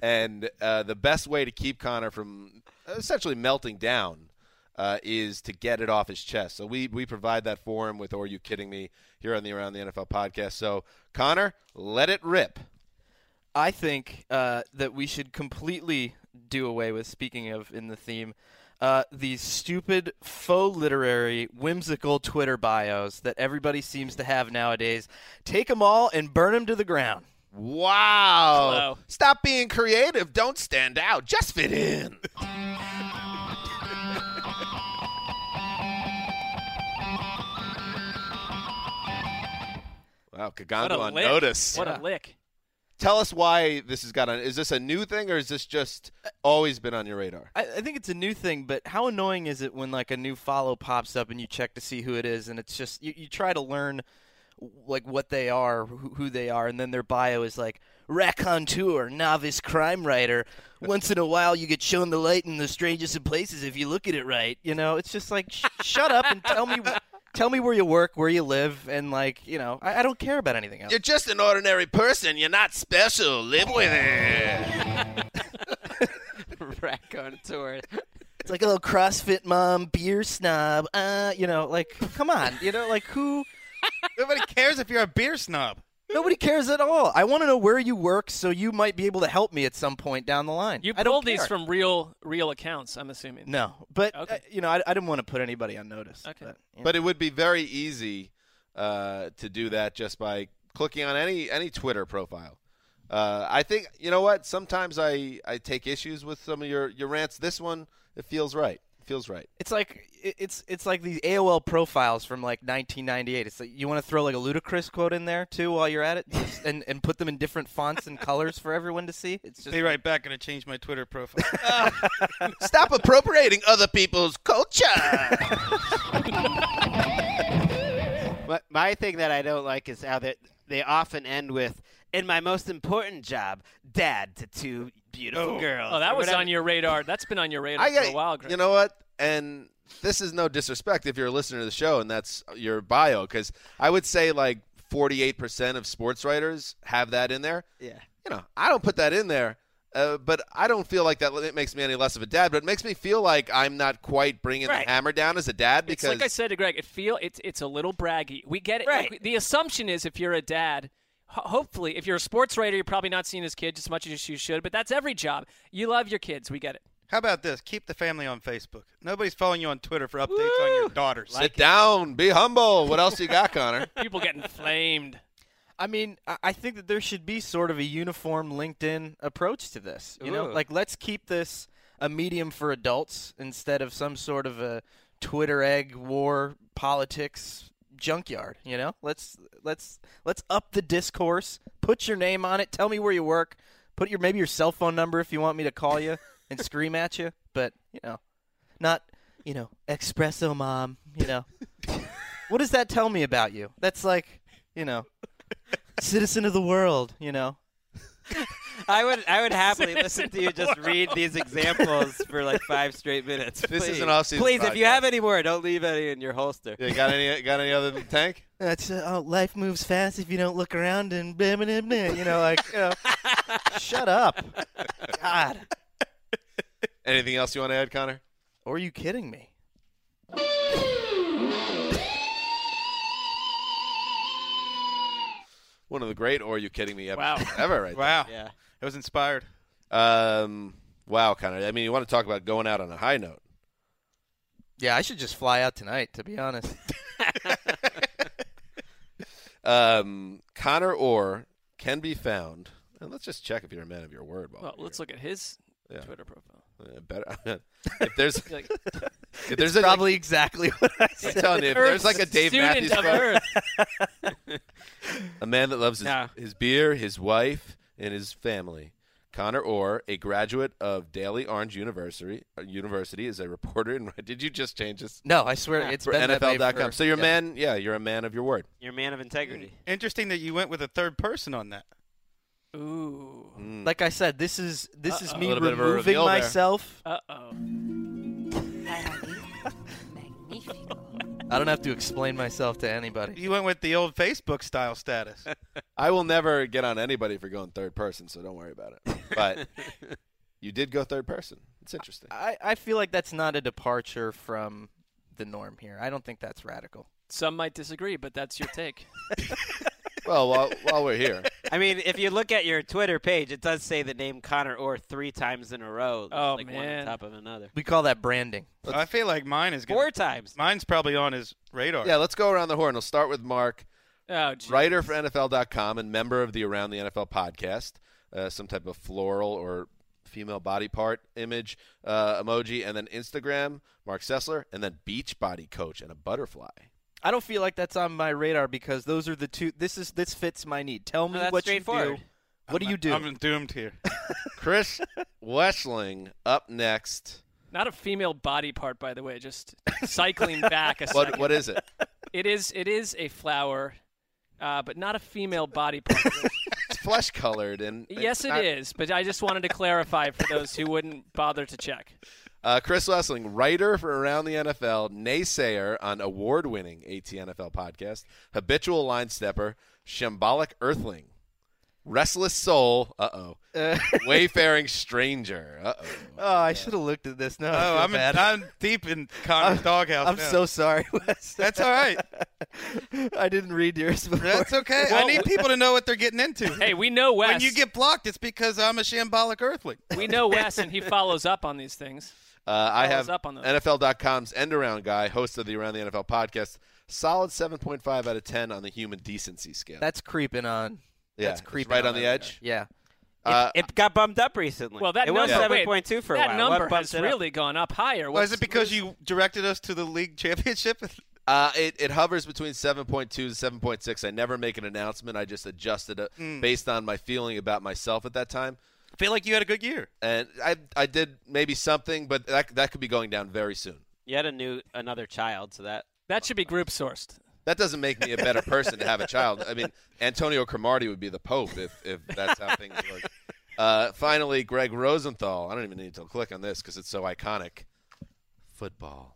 and uh, the best way to keep Connor from essentially melting down uh, is to get it off his chest. So we we provide that for him with "Or You Kidding Me" here on the Around the NFL podcast. So Connor, let it rip. I think uh, that we should completely do away with. Speaking of in the theme, uh, these stupid, faux literary, whimsical Twitter bios that everybody seems to have nowadays. Take them all and burn them to the ground. Wow! Hello. Stop being creative. Don't stand out. Just fit in. Wow, What a on lick. notice. What a lick. Tell us why this has got on. Is this a new thing or is this just always been on your radar? I, I think it's a new thing, but how annoying is it when like a new follow pops up and you check to see who it is, and it's just you, you try to learn like what they are, who, who they are, and then their bio is like raconteur, novice crime writer. Once in a while, you get shown the light in the strangest of places if you look at it right. You know, it's just like sh- shut up and tell me. Tell me where you work, where you live, and like you know, I, I don't care about anything else. You're just an ordinary person. You're not special. Live with it. Raconteur. It's like a little CrossFit mom, beer snob. Uh, you know, like come on, you know, like who? Nobody cares if you're a beer snob. Nobody cares at all. I want to know where you work, so you might be able to help me at some point down the line. You I don't pulled these from real real accounts, I'm assuming. No, but Okay. uh, you know, I, I didn't want to put anybody on notice. Okay. But, you know. But it would be very easy uh, to do that just by clicking on any any Twitter profile. Uh, I think you know what. Sometimes I, I take issues with some of your, your rants. This one it feels right. It feels right. It's like it's it's like these AOL profiles from like 1998. It's like you want to throw like a ludicrous quote in there too while you're at it, Just- and and put them in different fonts and colors for everyone to see. It's just Be right back. Gonna change my Twitter profile. Stop appropriating other people's culture. But my thing that I don't like is how they they often end with, "In my most important job, dad to two beautiful girls." Oh, that was on your radar. That's been on your radar I for a while, Gregg. you know what? And this is no disrespect if you're a listener to the show and that's your bio, because I would say like 48% of sports writers have that in there. Yeah. You know, I don't put that in there. Uh, but I don't feel like that it makes me any less of a dad. But it makes me feel like I'm not quite bringing Right. the hammer down as a dad It's because like I said to Gregg, it feel it's it's a little braggy. We get it. Right. Like, the assumption is if you're a dad, ho- hopefully, if you're a sports writer, you're probably not seeing his kids as much as you should. But that's every job. You love your kids. We get it. How about this? Keep the family on Facebook. Nobody's following you on Twitter for updates on your daughters. sit down, be humble. What else you got, Connor? People getting flamed. I mean, I- I think that there should be sort of a uniform LinkedIn approach to this. You know, like let's keep this a medium for adults instead of some sort of a Twitter egg war politics junkyard. You know, let's let's let's up the discourse. Put your name on it. Tell me where you work. Put your maybe your cell phone number if you want me to call you and scream at you. But you know, not you know espresso mom. You know, what does that tell me about you? That's like you know citizen of the world, you know. I would I would happily listen to you just read these examples for like five straight minutes. This is an off-season Please, if you have any more, don't leave any in your holster. You got any? Got any other than tank? That's uh, oh, life moves fast if you don't look around and blah, blah, blah, blah, you know, like you know. shut up, God. Anything else you want to add, Connor? Or are you kidding me? One of the great "Or Are You Kidding Me" Wow. ever, right? Wow. Yeah. It was inspired. Um, wow, Connor. I mean, you want to talk about going out on a high note? Yeah, I should just fly out tonight. To be honest, Um, Connor Orr can be found. And let's just check if you're a man of your word. While Well, let's look at his Yeah. Twitter profile. Here. Uh, better. if there's Like, if there's it's a, probably exactly what I I'm said. telling you, if there's like a Dave student Matthews of quote, a man that loves his, Yeah. his beer, his wife, and his family. Connor Orr, a graduate of Daily Orange University, uh, University, is a reporter. And did you just change this No, I swear it's for been NFL.com? So you're a yeah. man. Yeah, you're a man of your word. You're a man of integrity. Interesting that you went with a third person on that. Ooh. Mm. Like I said, this is this is Uh-oh. me A little bit of a removing myself. Uh oh. I don't have to explain myself to anybody. You went with the old Facebook style status. I will never get on anybody for going third person, so don't worry about it. But you did go third person. It's interesting. I, I feel like that's not a departure from the norm here. I don't think that's radical. Some might disagree, but that's your take. Well, while, while we're here, I mean, if you look at your Twitter page, it does say the name Connor Orr three times in a row. Oh, like one on top of another. We call that branding. I feel like mine is gonna, Four times. Mine's probably on his radar. yeah, let's go around the horn. We'll start with Marc. Oh, geez. writer for NFL.com and member of the Around the NFL podcast. Uh, some type of floral or female body part image uh, emoji, and then Instagram, Marc Sessler, and then beach body coach and a butterfly. I don't feel like that's on my radar because those are the two. This is this fits my need. Tell me No, what you do. straightforward. What do you do? I'm doomed here. Chris Wesseling up next. Not a female body part, by the way. Just cycling back a What second. what is it? It is. It is a flower uh, but not a female body part. It's flesh colored and yes, it not- is. But I just wanted to clarify for those who wouldn't bother to check. Uh, Chris Wesseling, writer for Around the NFL, naysayer on award-winning ATNFL podcast, habitual line stepper, shambolic earthling, restless soul, uh-oh, Uh. wayfaring stranger, uh-oh. Oh, I should have looked at this. No, I Oh, feel I'm, bad. I'm deep in Connor's doghouse. I'm now. so sorry, Wes. That's all right. I didn't read yours before. That's okay. I need people to know what they're getting into. Hey, we know Wes. When you get blocked, it's because I'm a shambolic earthling. we know Wes, and he follows up on these things. Uh, I have up on those. NFL.com's end around guy, host of the Around the NFL podcast, solid 7.5 out of 10 on the human decency scale. That's creeping on. Yeah, That's it's creeping right on the edge? there. Yeah. Uh, it, it got bumped up recently. Well, that it was number, seven wait, point for a that while. number what has it up? really gone up higher. Was What's- it because you directed us to the league championship? Uh, it, it hovers between 7.2 to 7.6. I never make an announcement. I just adjusted it Mm. based on my feeling about myself at that time. I feel like you had a good year. And I I did maybe something, but that, that could be going down very soon. You had a new another child, so that that should be group sourced. That doesn't make me a better person to have a child. I mean, Antonio Cromartie would be the Pope if, if that's how things work. Uh, finally, Gregg Rosenthal. I don't even need to click on this because it's so iconic. Football.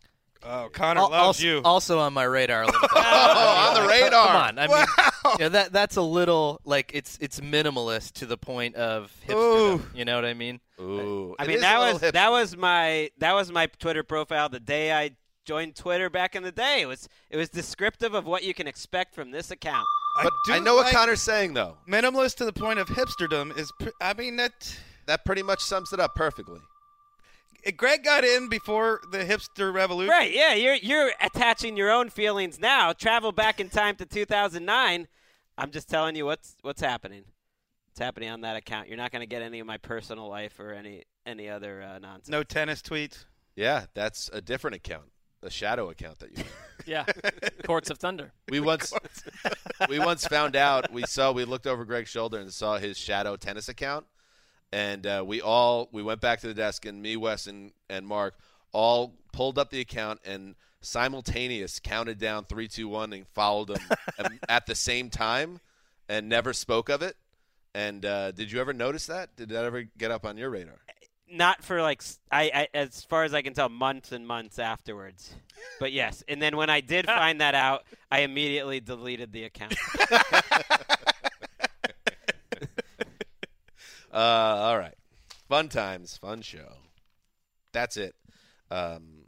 Oh, Connor Al- loves also, you. Also on my radar. A little bit. Oh, on the radar. Come on. I mean, you know, that that's a little like it's it's minimalist to the point of hipsterdom. You know what I mean? Ooh. I It mean that was hipster. that was my that was my Twitter profile the day I joined Twitter back in the day. It was it was descriptive of what you can expect from this account. But do I know what like- Connor's saying, though. Minimalist to the point of hipsterdom is. pr- I mean that. That pretty much sums it up perfectly. Gregg got in before the hipster revolution. Right? Yeah, you're you're attaching your own feelings now. Travel back in time to 2009. I'm just telling you what's what's happening. It's happening on that account? You're not going to get any of my personal life or any any other uh, nonsense. No tennis tweets. Yeah, that's a different account, a shadow account that you. Have. Yeah, Courts of Thunder. We once we once found out. We saw. We looked over Gregg's shoulder and saw his shadow tennis account, and uh, we all we went back to the desk and me, Wes, and and Marc all pulled up the account and simultaneous counted down three, two, one, and followed um, at the same time, and never spoke of it. And uh, did you ever notice that? Did that ever get up on your radar? Not for like I, I as far as I can tell, months and months afterwards. But yes, and then when I did find that out, I immediately deleted the account. Uh, all right. Fun times, fun show. That's it um,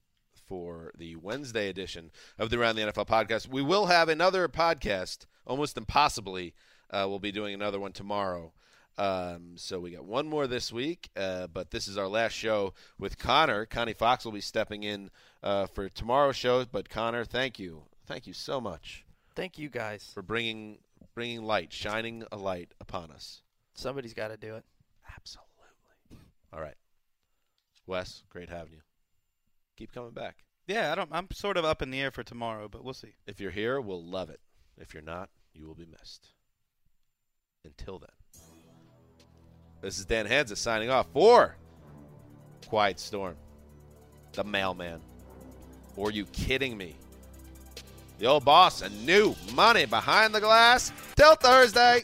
for the Wednesday edition of the Around the NFL podcast. We will have another podcast, almost impossibly. Uh, we'll be doing another one tomorrow. Um, so we got one more this week, uh, but this is our last show with Connor. Connie Fox will be stepping in uh, for tomorrow's show. But Connor, thank you, thank you so much Thank you guys. for bringing bringing light, shining a light upon us. Somebody's got to do it. Absolutely. All right. Wes, great having you. Keep coming back. Yeah, I don't. I'm sort of up in the air for tomorrow, but we'll see. If you're here, we'll love it. If you're not, you will be missed. Until then. This is Dan Hanzus signing off for Quiet Storm, the mailman. Or are you kidding me? The old boss and new money behind the glass till Thursday.